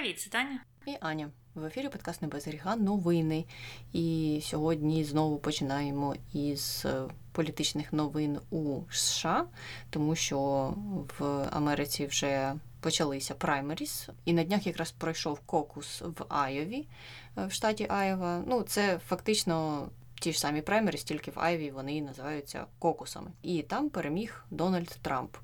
Привіт, це Таня. І Аня. В ефірі подкаст «Не новини. І сьогодні знову починаємо із е, політичних новин у США, тому що в Америці вже почалися праймеріс, і на днях якраз пройшов кокус в Айові, е, в штаті Айова. Ну, це фактично. Ті ж самі праймеріс, тільки в Айві вони називаються кокусами. І там переміг Дональд Трамп.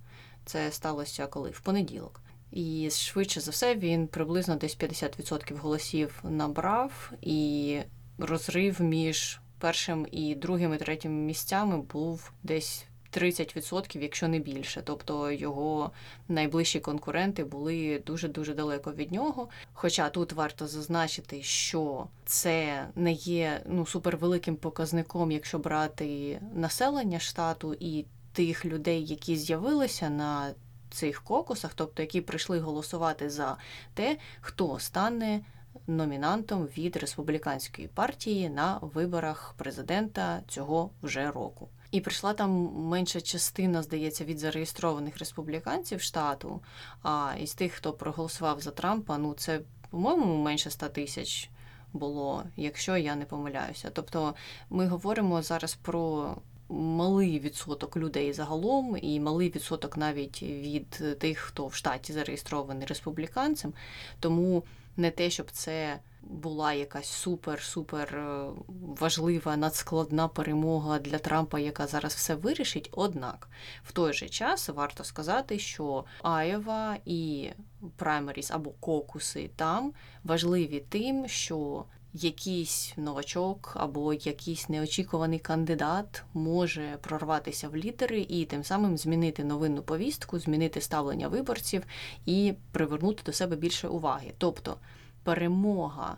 Це сталося коли? В понеділок. І швидше за все він приблизно десь 50% голосів набрав, і розрив між першим і другим і третім місцями був десь 30%, якщо не більше. Тобто його найближчі конкуренти були дуже дуже далеко від нього. Хоча тут варто зазначити, що це не є ну супервеликим показником, якщо брати населення штату і тих людей, які з'явилися на цих кокусах, тобто які прийшли голосувати за те, хто стане номінантом від республіканської партії на виборах президента цього вже року. І прийшла там менша частина, здається, від зареєстрованих республіканців штату. А із тих, хто проголосував за Трампа, ну це, по-моєму, менше 100 тисяч було, якщо я не помиляюся. Тобто ми говоримо зараз про малий відсоток людей загалом, і малий відсоток навіть від тих, хто в штаті зареєстрований республіканцем. Тому не те, щоб це була якась супер-супер е, важлива надскладна перемога для Трампа, яка зараз все вирішить. Однак в той же час варто сказати, що Аєва і праймеріс або кокуси там важливі тим, що якийсь новачок або якийсь неочікуваний кандидат може прорватися в лідери і тим самим змінити новинну повістку, змінити ставлення виборців і привернути до себе більше уваги. Тобто перемога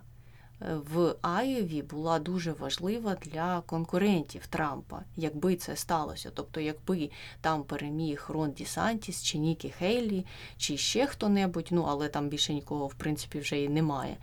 е, в Айові була дуже важлива для конкурентів Трампа, якби це сталося. Тобто, якби там переміг Рон Ді Сантіс, чи Нікі Хейлі, чи ще хто-небудь, ну але там більше нікого в принципі вже і немає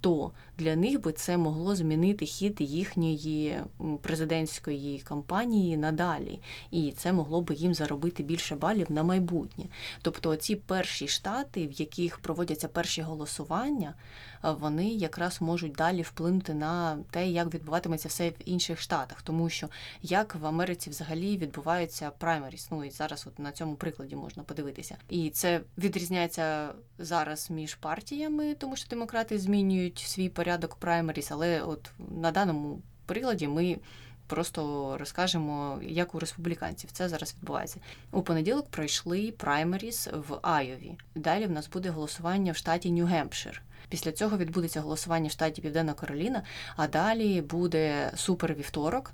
то для них би це могло змінити хід їхньої президентської кампанії надалі, і це могло би їм заробити більше балів на майбутнє. Тобто, ці перші штати, в яких проводяться перші голосування, вони якраз можуть далі вплинути на те, як відбуватиметься все в інших штатах, тому що як в Америці взагалі відбувається праймеріс. Ну і зараз, от на цьому прикладі можна подивитися, і це відрізняється зараз між партіями, тому що демократи змінюють свій порядок праймеріс, але от на даному прикладі ми. Просто розкажемо, як у республіканців це зараз відбувається. У понеділок пройшли праймеріс в Айові. Далі в нас буде голосування в штаті Нью-Гемпшир. Після цього відбудеться голосування в штаті Південна Кароліна, а далі буде супер вівторок,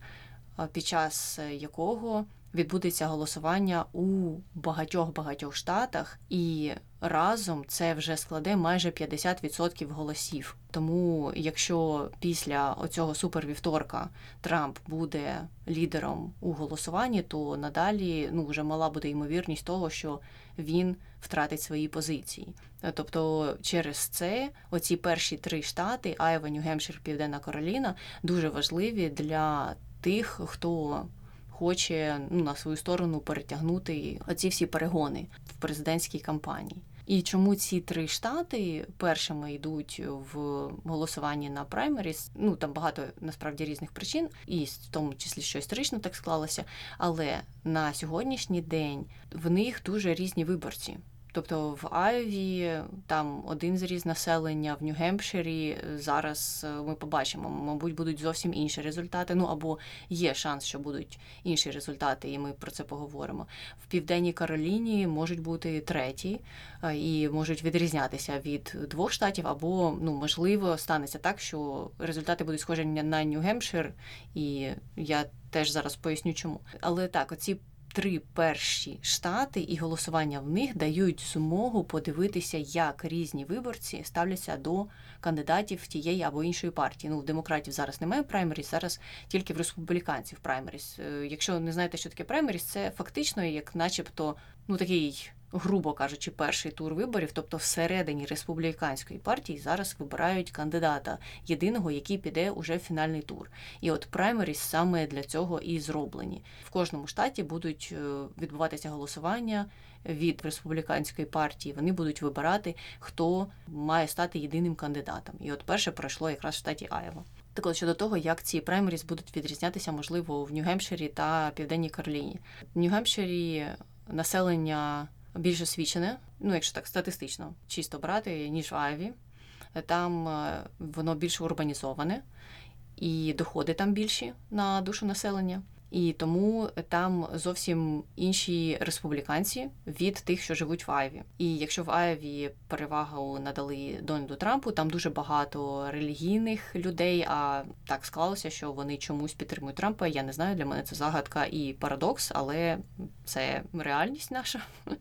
під час якого відбудеться голосування у багатьох-багатьох штатах, і разом це вже складе майже 50% голосів. Тому, якщо після оцього супервівторка Трамп буде лідером у голосуванні, то надалі ну вже мала буде ймовірність того, що він втратить свої позиції. Тобто, через це оці перші три штати Айва, Нью-Гемпшир, Південна Кароліна дуже важливі для тих, хто хоче ну, на свою сторону перетягнути оці всі перегони в президентській кампанії. І чому ці три штати першими йдуть в голосуванні на праймеріс? Ну там багато насправді різних причин, і в тому числі що історично так склалося. Але на сьогоднішній день в них дуже різні виборці. Тобто в Айві там один зріз населення, в Нью-Гемпширі зараз е, ми побачимо, мабуть, будуть зовсім інші результати. Ну або є шанс, що будуть інші результати, і ми про це поговоримо. В Південній Кароліні можуть бути треті е, і можуть відрізнятися від двох штатів, або ну можливо станеться так, що результати будуть схожі на Нью-Гемпшир, і я теж зараз поясню, чому. Але так, оці три перші штати і голосування в них дають змогу подивитися, як різні виборці ставляться до кандидатів тієї або іншої партії. Ну, в демократів зараз немає праймеріс, зараз тільки в республіканців праймеріс. Е, якщо не знаєте, що таке праймеріс, це фактично як, начебто, ну такий грубо кажучи, перший тур виборів, тобто всередині республіканської партії, зараз вибирають кандидата єдиного, який піде уже в фінальний тур. І от праймеріс саме для цього і зроблені. В кожному штаті будуть е, відбуватися голосування від республіканської партії, вони будуть вибирати, хто має стати єдиним кандидатом. І от перше пройшло якраз в штаті Айова. Так от щодо того, як ці праймеріс будуть відрізнятися, можливо, в Нью-Гемпширі та Південній Кароліні. В Нью-Гемпширі населення більш освічене, ну якщо так статистично, чисто брати, ніж в Айві. Там е, воно більш урбанізоване, і доходи там більші на душу населення. І тому там зовсім інші республіканці від тих, що живуть в Айві. І якщо в Айві перевагу надали Дональду Трампу, там дуже багато релігійних людей. А так склалося, що вони чомусь підтримують Трампа. Я не знаю, для мене це загадка і парадокс, але це реальність наша.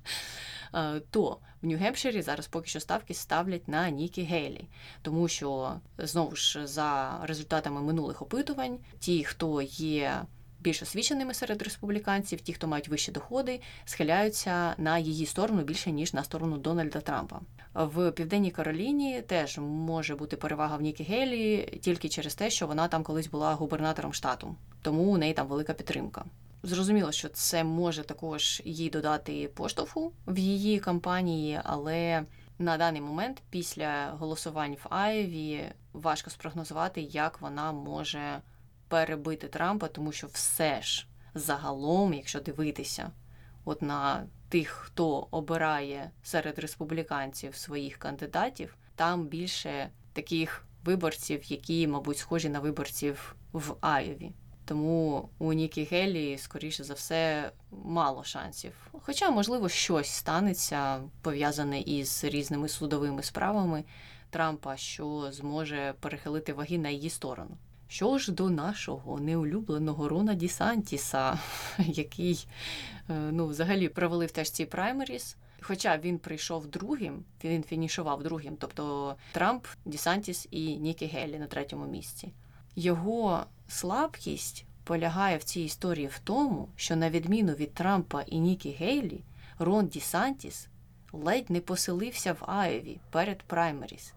Е, то в Нью-Гемпширі зараз поки що ставки ставлять на Нікі Гейлі, тому що знову ж за результатами минулих опитувань, ті, хто є більш освіченими серед республіканців, ті, хто мають вищі доходи, схиляються на її сторону більше ніж на сторону Дональда Трампа. В Південній Кароліні теж може бути перевага в Нікі Гейлі тільки через те, що вона там колись була губернатором штату, тому у неї там велика підтримка. Зрозуміло, що це може також їй додати поштовху в її кампанії, але на даний момент, після голосувань в Айві, важко спрогнозувати, як вона може перебити Трампа, тому що все ж загалом, якщо дивитися, от на тих, хто обирає серед республіканців своїх кандидатів, там більше таких виборців, які, мабуть, схожі на виборців в Айові. Тому у Нікі Гелі, скоріше за все, мало шансів. Хоча, можливо, щось станеться пов'язане із різними судовими справами Трампа, що зможе перехилити ваги на її сторону. Що ж до нашого неулюбленого Рона Ді Сантіса, який е, ну, взагалі провалив теж ці праймеріс. Хоча він прийшов другим, він фінішував другим, тобто Трамп, Ді Сантіс і Нікі Гелі на третьому місці. Його слабкість полягає в цій історії в тому, що, на відміну від Трампа і Нікі Гейлі, Рон Ді Сантіс ледь не поселився в Айові перед праймеріс.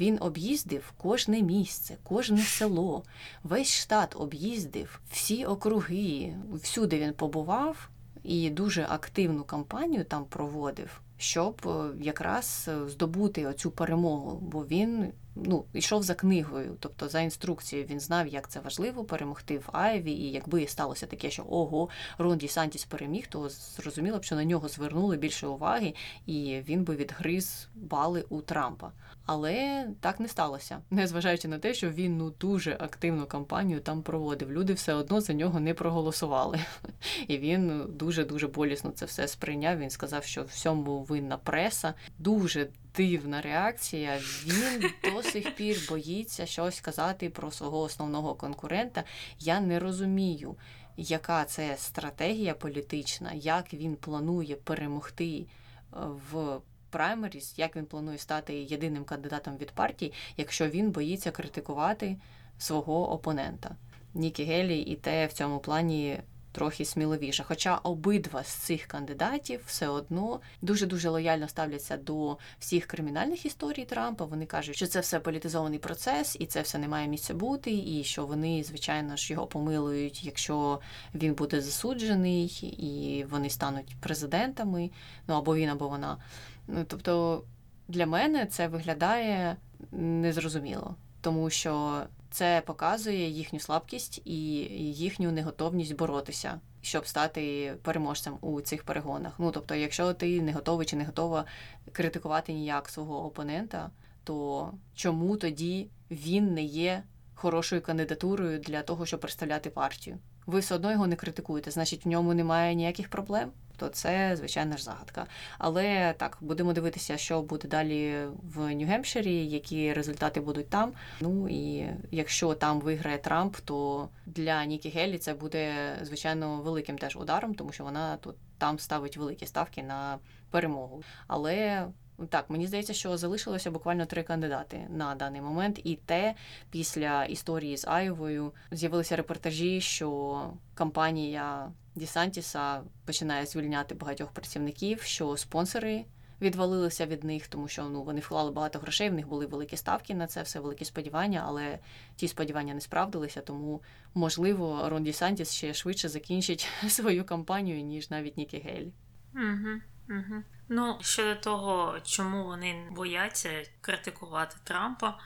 Він об'їздив кожне місце, кожне село, весь штат об'їздив, всі округи, всюди він побував і дуже активну кампанію там проводив, щоб е, якраз здобути оцю перемогу, бо він ну, йшов за книгою, тобто за інструкцією, він знав, як це важливо перемогти в Айві, і якби сталося таке, що ого, Рон Ді Сантіс переміг, то зрозуміло б, що на нього звернули більше уваги, і він би відгриз бали у Трампа. Але так не сталося, незважаючи на те, що він ну дуже активну кампанію там проводив. Люди все одно за нього не проголосували. І він дуже дуже болісно це все сприйняв. Він сказав, що всьому винна преса. Дуже дивна реакція. Він до сих пір боїться щось казати про свого основного конкурента. Я не розумію, яка це стратегія політична, як він планує перемогти е, в праймеріс, як він планує стати єдиним кандидатом від партії, якщо він боїться критикувати свого опонента. Нікі Гелі і те в цьому плані трохи сміливіша. Хоча обидва з цих кандидатів все одно дуже дуже лояльно ставляться до всіх кримінальних історій Трампа. Вони кажуть, що це все політизований процес, і це все не має місця бути, і що вони, звичайно ж, його помилують, якщо він буде засуджений, і вони стануть президентами, ну або він, або вона. Ну тобто для мене це виглядає незрозуміло, тому що це показує їхню слабкість і їхню неготовність боротися, щоб стати переможцем у цих перегонах. Ну тобто, якщо ти не готовий чи не готова критикувати ніяк свого опонента, то чому тоді він не є хорошою кандидатурою для того, щоб представляти партію? Ви все одно його не критикуєте, значить в ньому немає ніяких проблем то це, звичайно ж, загадка. Але так, будемо дивитися, що буде далі в Нью-Гемпширі, які результати будуть там. Ну і якщо там виграє Трамп, то для Нікі Гелі це буде звичайно великим теж ударом, тому що вона тут там ставить великі ставки на перемогу. Але так, мені здається, що залишилося буквально три кандидати на даний момент, і те після історії з Айвою з'явилися репортажі, що кампанія Дісантіса починає звільняти багатьох працівників, що спонсори відвалилися від них, тому що ну вони вклали багато грошей. В них були великі ставки на це, все великі сподівання, але ті сподівання не справдилися. Тому можливо Рон Дісантіс ще швидше закінчить свою кампанію ніж навіть Нікі Гейлі. Угу. Угу. Ну, щодо того, чому вони бояться критикувати Трампа,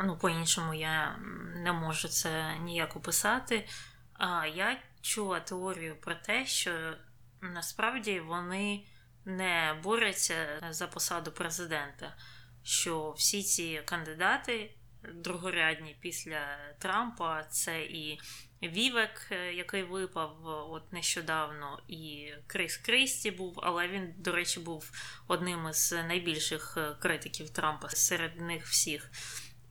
ну, по-іншому я не можу це ніяк описати. А я чула теорію про те, що насправді вони не борються за посаду президента, що всі ці кандидати другорядні після Трампа це і Вівек, е, який випав е, от нещодавно, і Крис Крісті був, але він, до речі, був одним із найбільших е, критиків Трампа серед них всіх.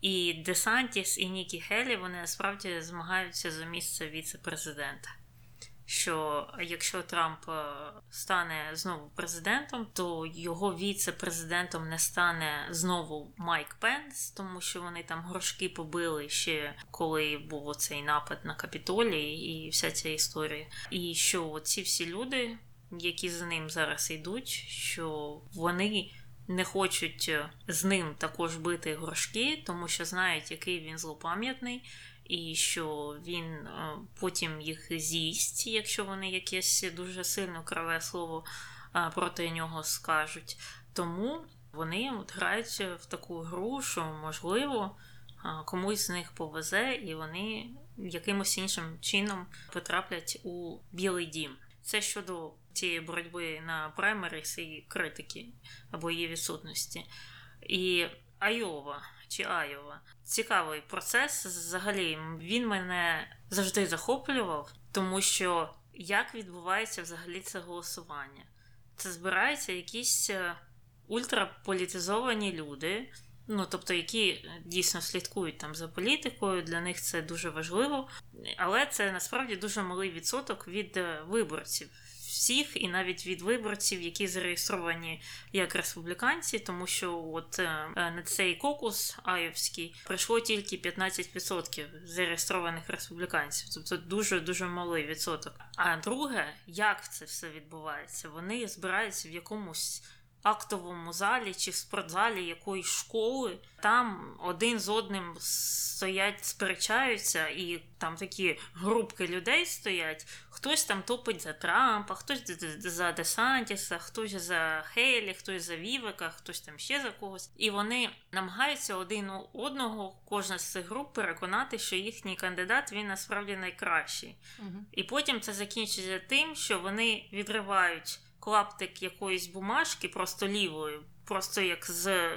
І Десантіс і Нікі Хелі вони насправді змагаються за місце віце-президента що якщо Трамп е, стане знову президентом, то його віце-президентом не стане знову Майк Пенс, тому що вони там грошки побили ще коли був оцей напад на Капітолій і вся ця історія. І що ці всі люди, які за ним зараз йдуть, що вони. Не хочуть е, з ним також бити горшки, тому що знають, який він злопам'ятний, і що він е, потім їх з'їсть, якщо вони якесь дуже сильно краве слово е, проти нього скажуть. Тому вони от грають в таку гру, що можливо е, комусь з них повезе, і вони якимось іншим чином потраплять у Білий Дім. Це щодо цієї боротьби на праймеріс і критики або її відсутності. І Айова чи Айова. Цікавий процес. Взагалі він мене завжди захоплював, тому що як відбувається взагалі це голосування? Це збираються якісь е, ультраполітизовані люди. Ну, тобто, які дійсно слідкують там за політикою, для них це дуже важливо, але це насправді дуже малий відсоток від е, виборців всіх, і навіть від виборців, які зареєстровані як республіканці, тому що от е, на цей кокус Айовський прийшло тільки 15% зареєстрованих республіканців, тобто дуже дуже малий відсоток. А друге, як це все відбувається? Вони збираються в якомусь актовому залі чи в спортзалі якоїсь школи. Там один з одним стоять, сперечаються, і там такі групки людей стоять. Хтось там топить за Трампа, хтось за Десантіса, хтось за Хейлі, хтось за Вівека, хтось там ще за когось. І вони намагаються один одного, кожна з цих груп, переконати, що їхній кандидат він насправді найкращий. Угу. І потім це закінчується тим, що вони відривають клаптик якоїсь бумажки, просто лівою, просто як з,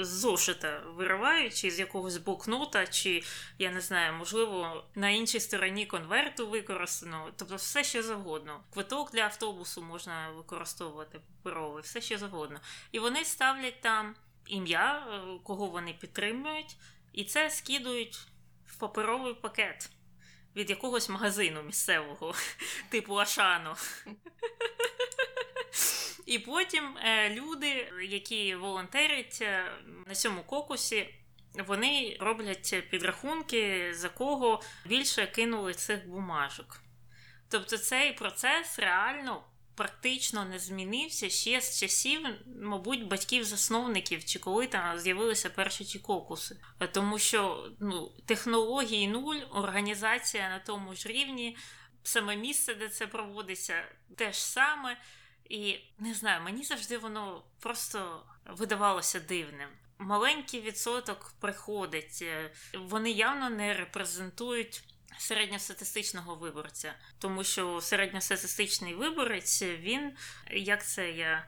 з зошита вириваючи з якогось блокнота, чи, я не знаю, можливо, на іншій стороні конверту використано, тобто все що завгодно. Квиток для автобусу можна використовувати паперовий, все що завгодно. І вони ставлять там ім'я, е, кого вони підтримують, і це скидують в паперовий пакет. Від якогось магазину місцевого, типу Ашану. І потім е, люди, які волонтерять е, на цьому кокусі, вони роблять підрахунки, за кого більше кинули цих бумажок. Тобто цей процес реально практично не змінився ще з часів, мабуть, батьків-засновників, чи коли там з'явилися перші ті кокуси. Тому що ну, технології нуль, організація на тому ж рівні, саме місце, де це проводиться, те ж саме. І не знаю, мені завжди воно просто видавалося дивним. Маленький відсоток приходить, е, вони явно не репрезентують середньостатистичного виборця, тому що середньостатистичний виборець, він, як це я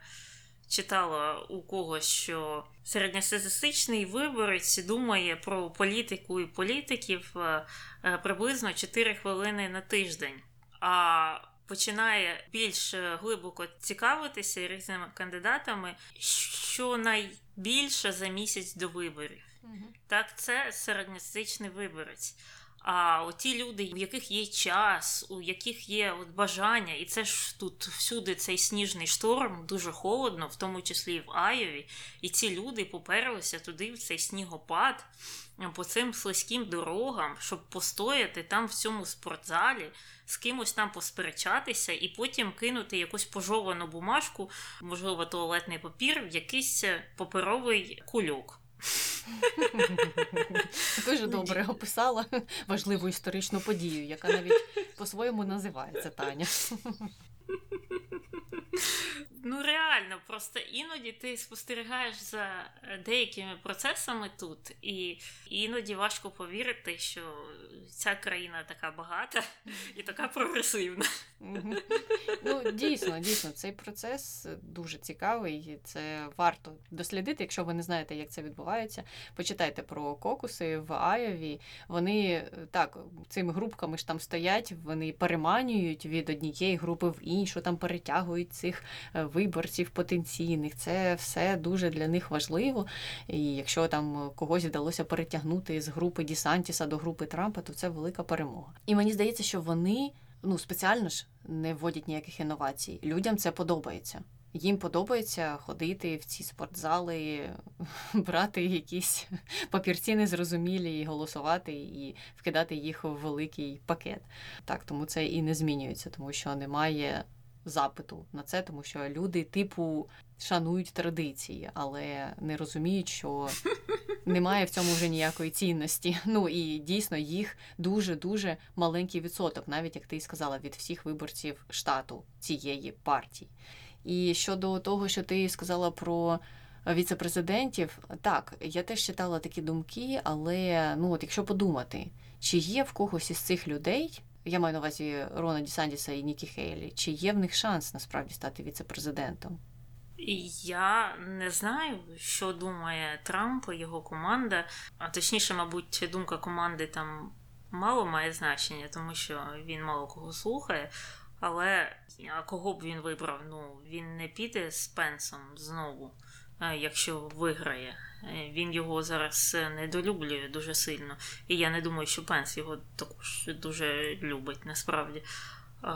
читала у когось, що середньостатистичний виборець думає про політику і політиків е, е, приблизно 4 хвилини на тиждень. А починає більш е, глибоко цікавитися різними кандидатами, що найбільше за місяць до виборів. Угу. Так, це середньостатичний виборець. А ті люди, у яких є час, у яких є от бажання, і це ж тут всюди цей сніжний шторм, дуже холодно, в тому числі і в Айові, і ці люди поперлися туди, в цей снігопад, по цим слизьким дорогам, щоб постояти там в цьому спортзалі, з кимось там посперечатися, і потім кинути якусь пожовану бумажку, можливо, туалетний папір, в якийсь паперовий кульок. Дуже добре описала важливу історичну подію, яка навіть по-своєму називається Таня. Ну реально, просто іноді ти спостерігаєш за деякими процесами тут, і іноді важко повірити, що ця країна така багата і така прогресивна. Ну, дійсно, дійсно, цей процес дуже цікавий. Це варто дослідити. Якщо ви не знаєте, як це відбувається, почитайте про кокуси в Айові. Вони так цими групками ж там стоять, вони переманюють від однієї групи в іншу, там перетягують цих е, виборців потенційних. Це все дуже для них важливо. І якщо там когось вдалося перетягнути з групи Дісантіса до групи Трампа, то це велика перемога. І мені здається, що вони ну спеціально ж не вводять ніяких інновацій. Людям це подобається. Їм подобається ходити в ці спортзали, брати якісь папірці незрозумілі, і голосувати і вкидати їх в великий пакет. Так, тому це і не змінюється, тому що немає запиту на це, тому що люди, типу, шанують традиції, але не розуміють, що немає в цьому вже ніякої цінності. Ну і дійсно їх дуже дуже маленький відсоток, навіть як ти сказала, від всіх виборців штату цієї партії. І щодо того, що ти сказала про віцепрезидентів, так, я теж читала такі думки, але ну от якщо подумати, чи є в когось із цих людей, я маю на увазі Рона Дісандіса і Нікі Хейлі, чи є в них шанс насправді стати віцепрезидентом? Я не знаю, що думає Трамп і його команда, а точніше, мабуть, думка команди там мало має значення, тому що він мало кого слухає. Але а кого б він вибрав? Ну він не піде з Пенсом знову, якщо виграє. Е, він його зараз недолюблює дуже сильно. І я не думаю, що Пенс його також дуже любить насправді.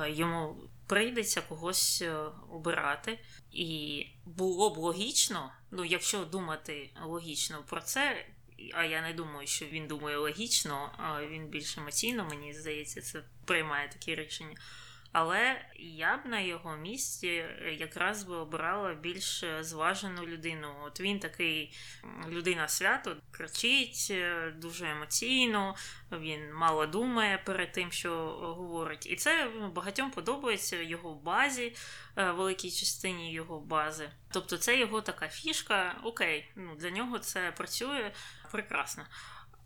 Йому прийдеться когось е, обирати. І було б логічно, ну якщо думати логічно про це. А я не думаю, що він думає логічно, а він більш емоційно, мені здається, це приймає такі рішення. Але я б на його місці якраз би обрала більш зважену людину. От він такий людина свято, кричить е, дуже емоційно, він мало думає перед тим, що говорить. І це багатьом подобається його базі, е, великій частині його бази. Тобто, це його така фішка. Окей, ну для нього це працює прекрасно.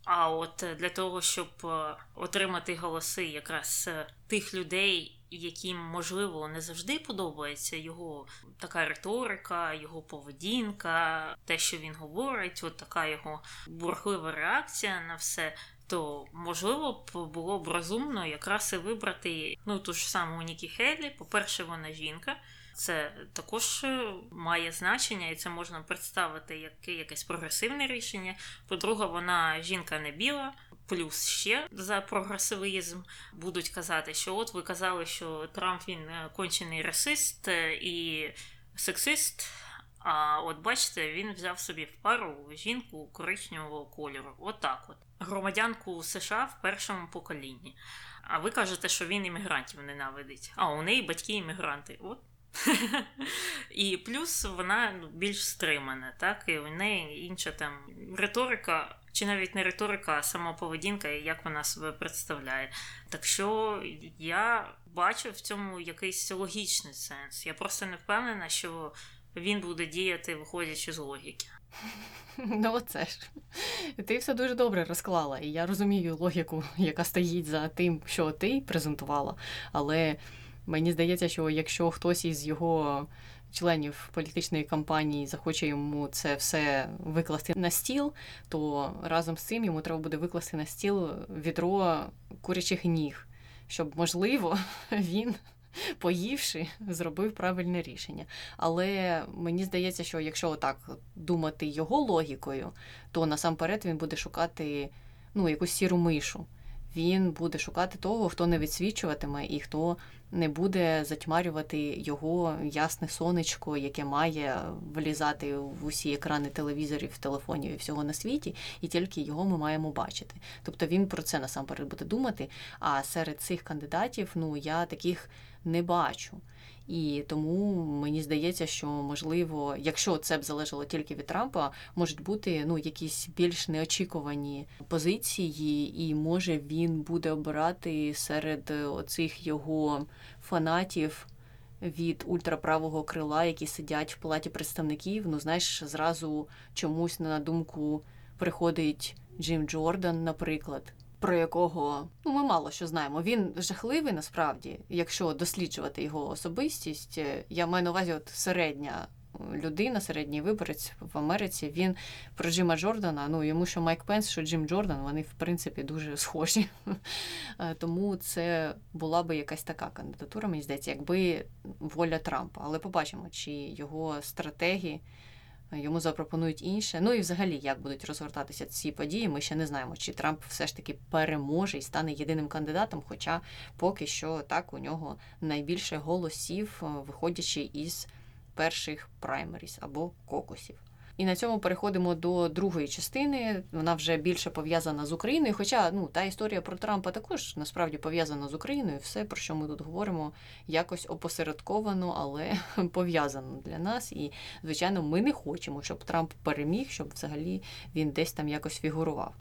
А от для того, щоб е, отримати голоси якраз тих людей яким, можливо, не завжди подобається його така риторика, його поведінка, те, що він говорить, от така його бурхлива реакція на все. То можливо б було б розумно якраз і вибрати ну ту ж саму Нікі Хейлі. По-перше, вона жінка. Це також має значення, і це можна представити як якесь прогресивне рішення. По-друге, вона жінка не біла, плюс ще за прогресивізм будуть казати, що от ви казали, що Трамп він е, кончений расист е, і сексист. А от бачите, він взяв собі в пару жінку коричневого кольору. Отак от, от. Громадянку США в першому поколінні. А ви кажете, що він іммігрантів ненавидить. А у неї батьки іммігранти. От. І плюс вона ну, більш стримана, так? І у неї інша там риторика чи навіть не риторика, а сама поведінка, як вона себе представляє. Так що я бачу в цьому якийсь логічний сенс. Я просто не впевнена, що він буде діяти, виходячи з логіки. Ну, оце ж. Ти все дуже добре розклала, і я розумію логіку, яка стоїть за тим, що ти презентувала. Але мені здається, що якщо хтось із його членів політичної кампанії захоче йому це все викласти на стіл, то разом з цим йому треба буде викласти на стіл відро курячих ніг, щоб, можливо, він. Поївши, зробив правильне рішення. Але мені здається, що якщо так думати його логікою, то насамперед він буде шукати ну, якусь сіру мишу він буде шукати того, хто не відсвічуватиме і хто не буде затьмарювати його ясне сонечко, яке має влізати в усі екрани телевізорів, телефонів і всього на світі, і тільки його ми маємо бачити. Тобто він про це насамперед буде думати. А серед цих кандидатів, ну я таких не бачу. І тому мені здається, що можливо, якщо це б залежало тільки від Трампа, можуть бути ну якісь більш неочікувані позиції, і може він буде обирати серед оцих його фанатів від ультраправого крила, які сидять в палаті представників. Ну, знаєш, зразу чомусь на думку приходить Джим Джордан, наприклад. Про якого ну ми мало що знаємо. Він жахливий насправді, якщо досліджувати його особистість. Я маю на увазі, от середня людина, середній виборець в Америці. Він про Джима Джордана. Ну йому що Майк Пенс, що Джим Джордан, вони в принципі дуже схожі. Е, тому це була би якась така кандидатура, мені здається, якби воля Трампа. Але побачимо, чи його стратегії. Йому запропонують інше. Ну і взагалі, як будуть розгортатися ці події, ми ще не знаємо, чи Трамп все ж таки переможе і стане єдиним кандидатом. Хоча поки що так у нього найбільше голосів, е, виходячи із перших праймеріс або кокосів. І на цьому переходимо до другої частини. Вона вже більше пов'язана з Україною. Хоча ну та історія про Трампа також насправді пов'язана з Україною. Все, про що ми тут говоримо, якось опосередковано, але пов'язано для нас. І, звичайно, ми не хочемо, щоб Трамп переміг, щоб взагалі він десь там якось фігурував.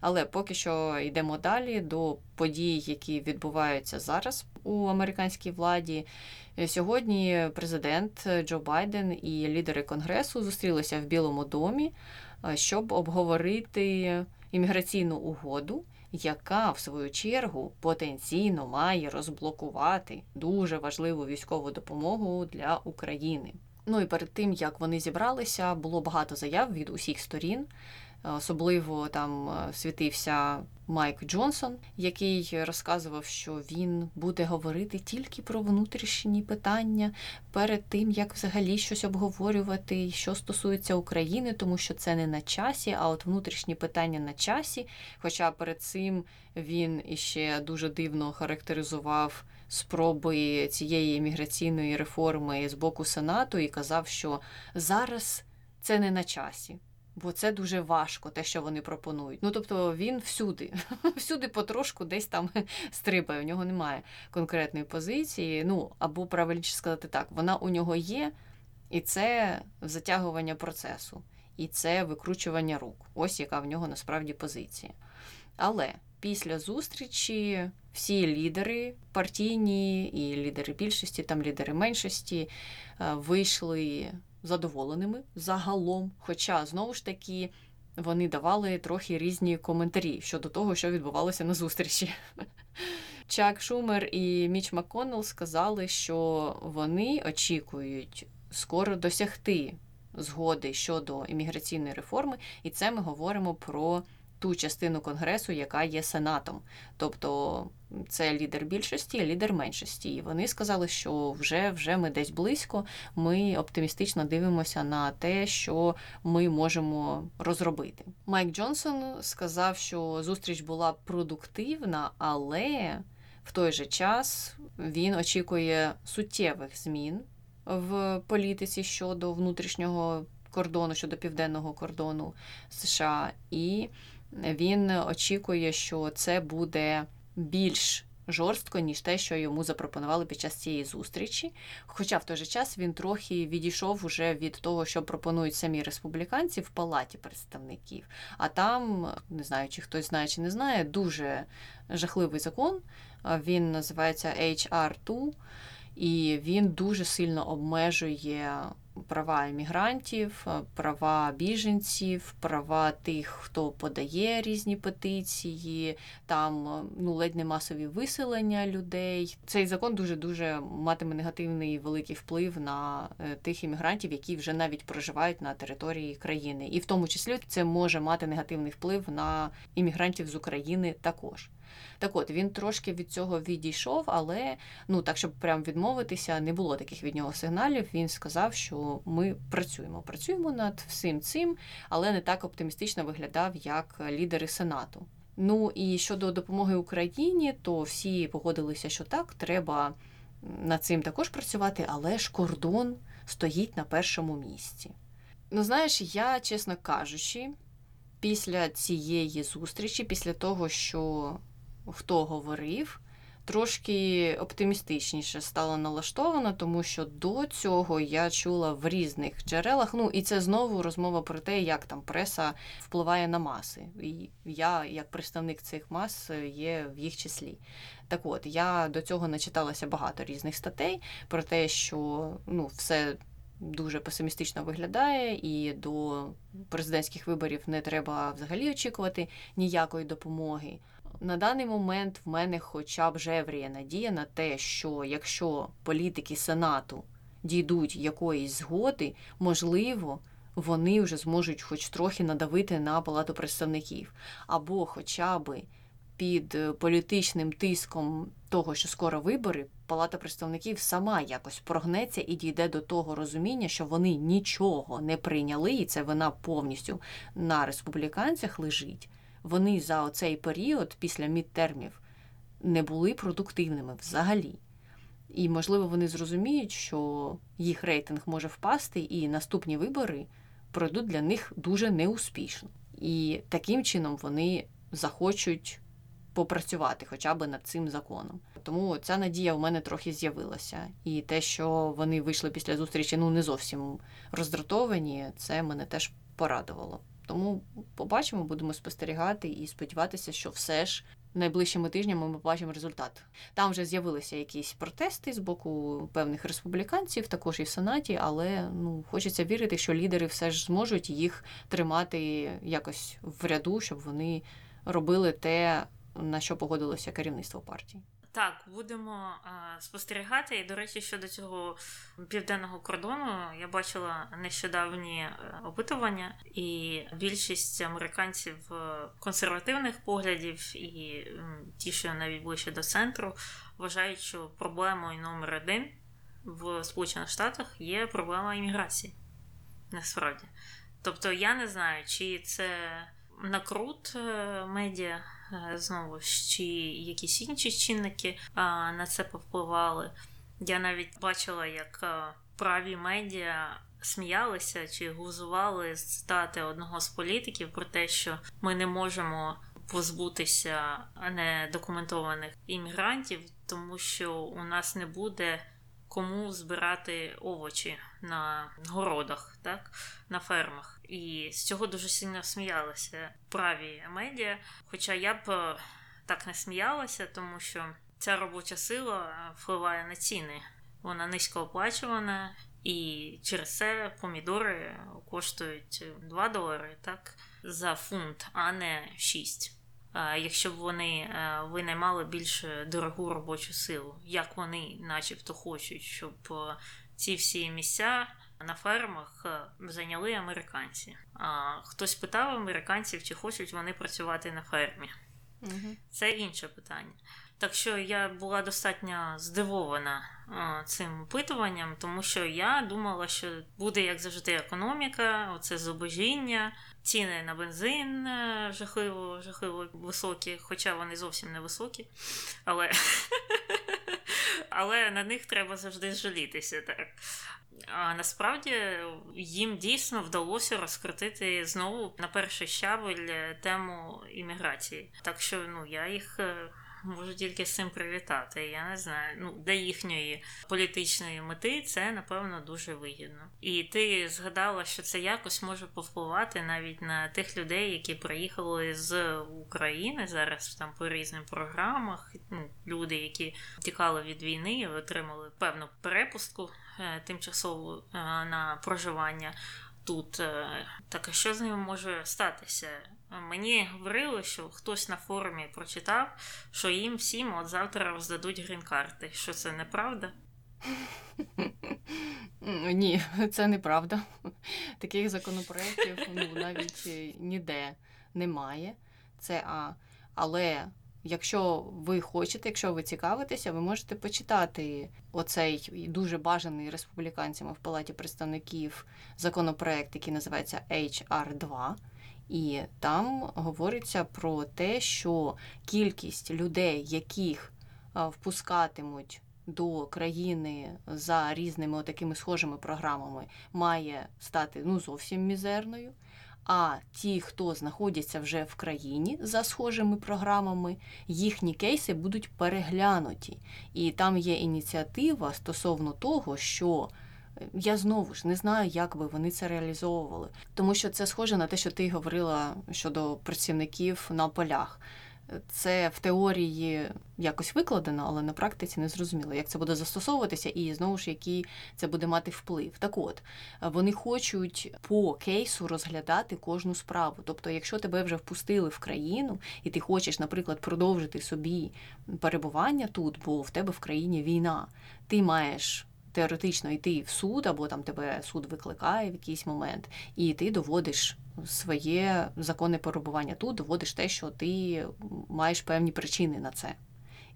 Але поки що йдемо далі до подій, які відбуваються зараз у американській владі. Сьогодні президент Джо Байден і лідери конгресу зустрілися в Білому домі, е, щоб обговорити імміграційну угоду. Яка в свою чергу потенційно має розблокувати дуже важливу військову допомогу для України? Ну і перед тим як вони зібралися, було багато заяв від усіх сторін. Особливо там е, світився Майк Джонсон, який розказував, що він буде говорити тільки про внутрішні питання перед тим, як взагалі щось обговорювати, що стосується України, тому що це не на часі, а от внутрішні питання на часі. Хоча перед цим він іще дуже дивно характеризував спроби цієї імміграційної реформи з боку Сенату і казав, що зараз це не на часі бо це дуже важко, те, що вони пропонують. Ну тобто він всюди, всюди потрошку десь там стрибає. У нього немає конкретної позиції. Ну або правильніше сказати так, вона у нього є, і це затягування процесу, і це викручування рук. Ось яка в нього насправді позиція. Але після зустрічі всі лідери партійні і лідери більшості, там лідери меншості е, вийшли задоволеними загалом. Хоча, знову ж таки, вони давали трохи різні коментарі щодо того, що відбувалося на зустрічі. Чак Шумер і Міч Макконнелл сказали, що вони очікують скоро досягти згоди щодо імміграційної реформи, і це ми говоримо про ту частину конгресу, яка є сенатом. Тобто це лідер більшості, лідер меншості. І вони сказали, що вже вже ми десь близько. Ми оптимістично дивимося на те, що ми можемо розробити. Майк Джонсон сказав, що зустріч була продуктивна, але в той же час він очікує суттєвих змін в політиці щодо внутрішнього кордону, щодо південного кордону США. і він очікує, що це буде більш жорстко, ніж те, що йому запропонували під час цієї зустрічі. Хоча в той же час він трохи відійшов уже від того, що пропонують самі республіканці в палаті представників. А там, не знаю, чи хтось знає чи не знає, дуже жахливий закон. Він називається HR2, і він дуже сильно обмежує права іммігрантів, е, права біженців, права тих, хто подає різні петиції, там е, ну ледь не масові виселення людей. Цей закон дуже дуже матиме негативний великий вплив на е, тих іммігрантів, які вже навіть проживають на території країни, і в тому числі це може мати негативний вплив на іммігрантів з України також. Так от він трошки від цього відійшов, але ну так, щоб прям відмовитися, не було таких від нього сигналів. Він сказав, що ми працюємо, працюємо над всім цим, але не так оптимістично виглядав, як лідери Сенату. Ну і щодо допомоги Україні, то всі погодилися, що так, треба над цим також працювати, але ж кордон стоїть на першому місці. Ну, знаєш, я, чесно кажучи, після цієї зустрічі, після того, що хто говорив, трошки оптимістичніше стала налаштована, тому що до цього я чула в різних джерелах. Ну і це знову розмова про те, як там преса впливає на маси. І я, як представник цих мас, є в їх числі. Так от я до цього начиталася багато різних статей про те, що ну все. Дуже песимістично виглядає, і до президентських виборів не треба взагалі очікувати ніякої допомоги. На даний момент в мене хоча б жевріє надія на те, що якщо політики Сенату дійдуть якоїсь згоди, можливо, вони вже зможуть хоч трохи надавити на палату представників, або хоча б під е, політичним тиском того, що скоро вибори, палата представників сама якось прогнеться і дійде до того розуміння, що вони нічого не прийняли, і це вина повністю на республіканцях лежить вони за оцей період після мідтермів не були продуктивними взагалі. І, можливо, вони зрозуміють, що їх рейтинг може впасти, і наступні вибори пройдуть для них дуже неуспішно. І таким чином вони захочуть попрацювати хоча б над цим законом. Тому ця надія у мене трохи з'явилася. І те, що вони вийшли після зустрічі, ну не зовсім роздратовані, це мене теж порадувало. Тому побачимо, будемо спостерігати і сподіватися, що все ж найближчими тижнями ми побачимо результат. Там вже з'явилися якісь протести з боку певних республіканців, також і в Сенаті, але ну хочеться вірити, що лідери все ж зможуть їх тримати якось в ряду, щоб вони робили те, на що погодилося керівництво партії. Так, будемо а, спостерігати. І, до речі, щодо цього південного кордону я бачила нещодавні е, опитування, і більшість американців е, консервативних поглядів і ті, що навіть ближче до центру, вважають, що проблемою номер один в Сполучених Штатах є проблема імміграції. Насправді. Тобто я не знаю, чи це накрут е, медіа. Е, знову ж чи якісь інші чинники на це повпливали. Я навіть бачила, як е, праві медіа сміялися чи гузували цитати одного з політиків про те, що ми не можемо позбутися недокументованих іммігрантів, тому що у нас не буде кому збирати овочі на городах, так, на фермах. І з цього дуже сильно сміялися праві медіа. Хоча я б е, так не сміялася, тому що ця робоча сила впливає на ціни. Вона низько оплачувана, і через це помідори коштують 2 долари так, за фунт, а не 6 якщо б вони е, винаймали більш дорогу робочу силу, як вони, начебто, хочуть, щоб е, ці всі місця на фермах е, зайняли американці. А хтось питав американців, чи хочуть вони працювати на фермі. Угу. Це інше питання. Так що я була достатньо здивована а, цим опитуванням, тому що я думала, що буде як завжди економіка, оце зубожіння, ціни на бензин е, жахливо, жахливо високі, хоча вони зовсім не високі. Але але на них треба завжди жалітися. так. А насправді їм дійсно вдалося розкрутити знову на перший щабель тему імміграції. Так що ну я їх е, можу тільки з цим привітати. Я не знаю. Ну, для їхньої політичної мети це напевно дуже вигідно. І ти згадала, що це якось може повпливати навіть на тих людей, які приїхали з України зараз там по різним програмах. Ну, Люди, які тікали від війни, отримали певну перепустку е, тимчасову е, на проживання тут. Е, так а що з ними може статися? Мені говорили, що хтось на форумі прочитав, що їм всім от завтра роздадуть грін-карти. Що це неправда? Ні, це неправда. Таких законопроєктів ну, навіть ніде немає. Це А. Але якщо ви хочете, якщо ви цікавитеся, ви можете почитати оцей дуже бажаний республіканцями в Палаті представників законопроект, який називається HR 2 і там говориться про те, що кількість людей, яких впускатимуть до країни за різними такими схожими програмами, має стати ну зовсім мізерною. А ті, хто знаходяться вже в країні за схожими програмами, їхні кейси будуть переглянуті. І там є ініціатива стосовно того, що я знову ж не знаю, як би вони це реалізовували, тому що це схоже на те, що ти говорила щодо працівників на полях. Це в теорії якось викладено, але на практиці не зрозуміло, як це буде застосовуватися, і знову ж який це буде мати вплив. Так от вони хочуть по кейсу розглядати кожну справу. Тобто, якщо тебе вже впустили в країну, і ти хочеш, наприклад, продовжити собі перебування тут, бо в тебе в країні війна, ти маєш. Теоретично йти в суд, або там тебе суд викликає в якийсь момент, і ти доводиш своє законне перебування тут, доводиш те, що ти маєш певні причини на це.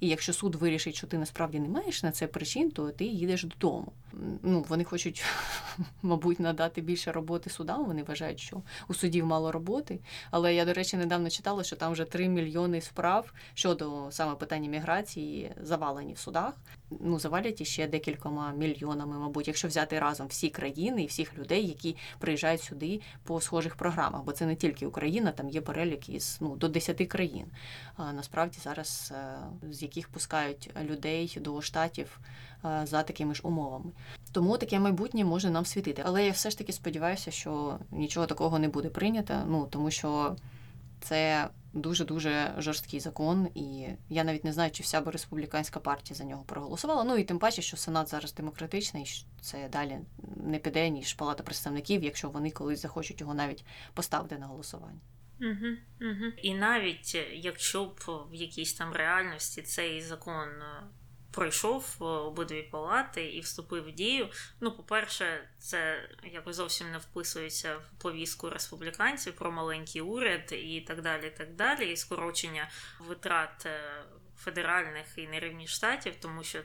І якщо суд вирішить, що ти насправді не маєш на це причин, то ти їдеш додому. Ну, Вони хочуть, мабуть, надати більше роботи судам. Вони вважають, що у судів мало роботи. Але я, до речі, недавно читала, що там вже 3 мільйони справ щодо саме питання міграції завалені в судах. Ну, завалять іще декількома мільйонами, мабуть, якщо взяти разом всі країни і всіх людей, які приїжджають сюди по схожих програмах. Бо це не тільки Україна, там є перелік із ну, до 10 країн. А насправді зараз е, з яких пускають людей до штатів за такими ж умовами. Тому таке майбутнє може нам світити. Але я все ж таки сподіваюся, що нічого такого не буде прийнято, ну тому що це дуже дуже жорсткий закон, і я навіть не знаю, чи вся би республіканська партія за нього проголосувала. Ну і тим паче, що Сенат зараз демократичний, це далі не піде ніж Палата представників, якщо вони колись захочуть його навіть поставити на голосування. Угу, угу. І навіть е, якщо б в якійсь там реальності цей закон е, пройшов обидві палати і вступив в дію. Ну, по-перше, це якось зовсім не вписується в повістку республіканців про маленький уряд і так далі. І так далі, і скорочення витрат е, федеральних і нерівних штатів, тому що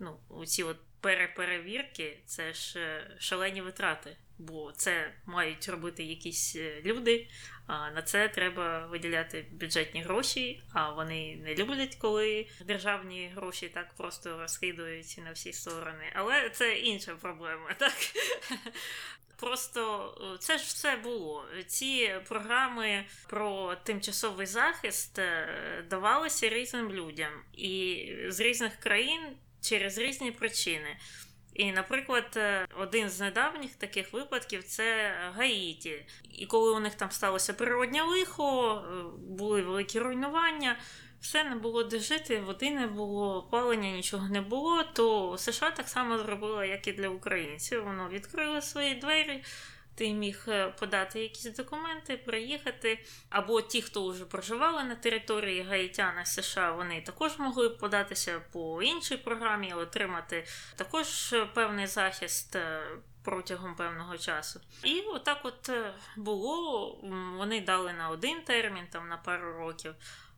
ну, ці от переперевірки це ж шалені витрати бо це мають робити якісь е, люди. А на це треба виділяти бюджетні гроші, а вони не люблять, коли державні гроші так просто розкидують на всі сторони. Але це інша проблема, так? Просто е, це ж все було. Ці програми про тимчасовий захист е, давалися різним людям і з різних країн через різні причини. І, наприклад, е, один з недавніх таких випадків це Гаїті. І коли у них там сталося природнє лихо, е, були великі руйнування, все не було де жити, води не було, опалення, нічого не було, то США так само зробила, як і для українців. Воно відкрило свої двері ти міг е, подати якісь документи, приїхати. Або ті, хто вже проживали на території Гаїтяна США, вони також могли податися по іншій програмі, отримати також певний захист. Е, протягом певного часу. І отак от е, було. Вони дали на один термін, там на пару років,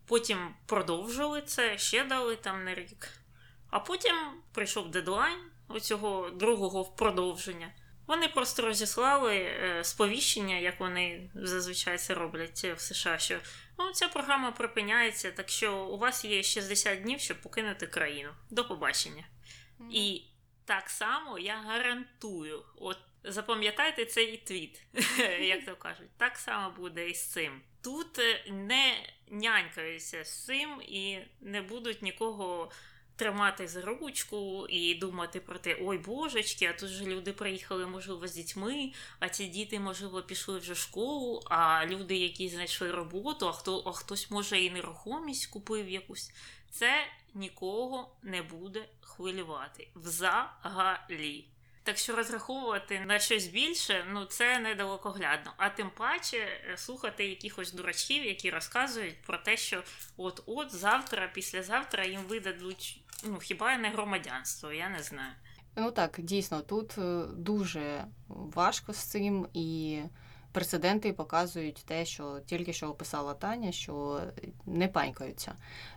потім продовжили це, ще дали там на рік. А потім прийшов дедлайн оцього другого продовження. Вони просто розіслали е, сповіщення, як вони зазвичай це роблять в США, що ну, ця програма припиняється, так що у вас є 60 днів, щоб покинути країну. До побачення. Mm-hmm. І так само я гарантую, от запам'ятайте цей твіт, як то кажуть, так само буде і з цим. Тут е, не нянькаються з цим і не будуть нікого тримати за ручку і думати про те, ой божечки, а тут же люди приїхали, можливо, з дітьми, а ці діти, можливо, пішли вже в школу, а люди, які знайшли роботу, а хто а хтось, може, і нерухомість купив якусь. Це нікого не буде хвилювати взагалі. Так що розраховувати на щось більше, ну це недалекоглядно. А тим паче е, слухати якихось дурачків, які розказують про те, що от-от завтра, післязавтра їм видадуть ну хіба не громадянство, я не знаю. Ну так, дійсно, тут е, дуже важко з цим, і прецеденти показують те, що тільки що описала Таня, що не панькаються.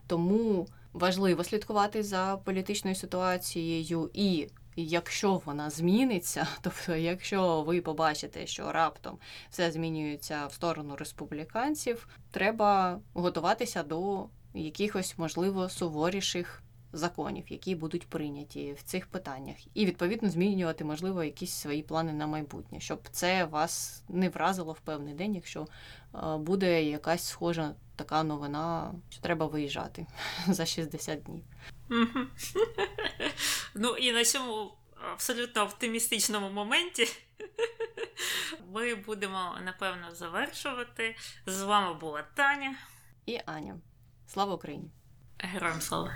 Тому важливо слідкувати за політичною ситуацією і. Якщо вона зміниться, тобто, якщо ви побачите, що раптом все змінюється в сторону республіканців, треба готуватися до якихось можливо суворіших законів, які будуть прийняті в цих питаннях, і відповідно змінювати, можливо, якісь свої плани на майбутнє, щоб це вас не вразило в певний день, якщо е, буде якась схожа така новина, що треба виїжджати за 60 днів. Ну і на цьому абсолютно оптимістичному моменті ми будемо напевно завершувати. З вами була Таня і Аня. Слава Україні! Героям слава!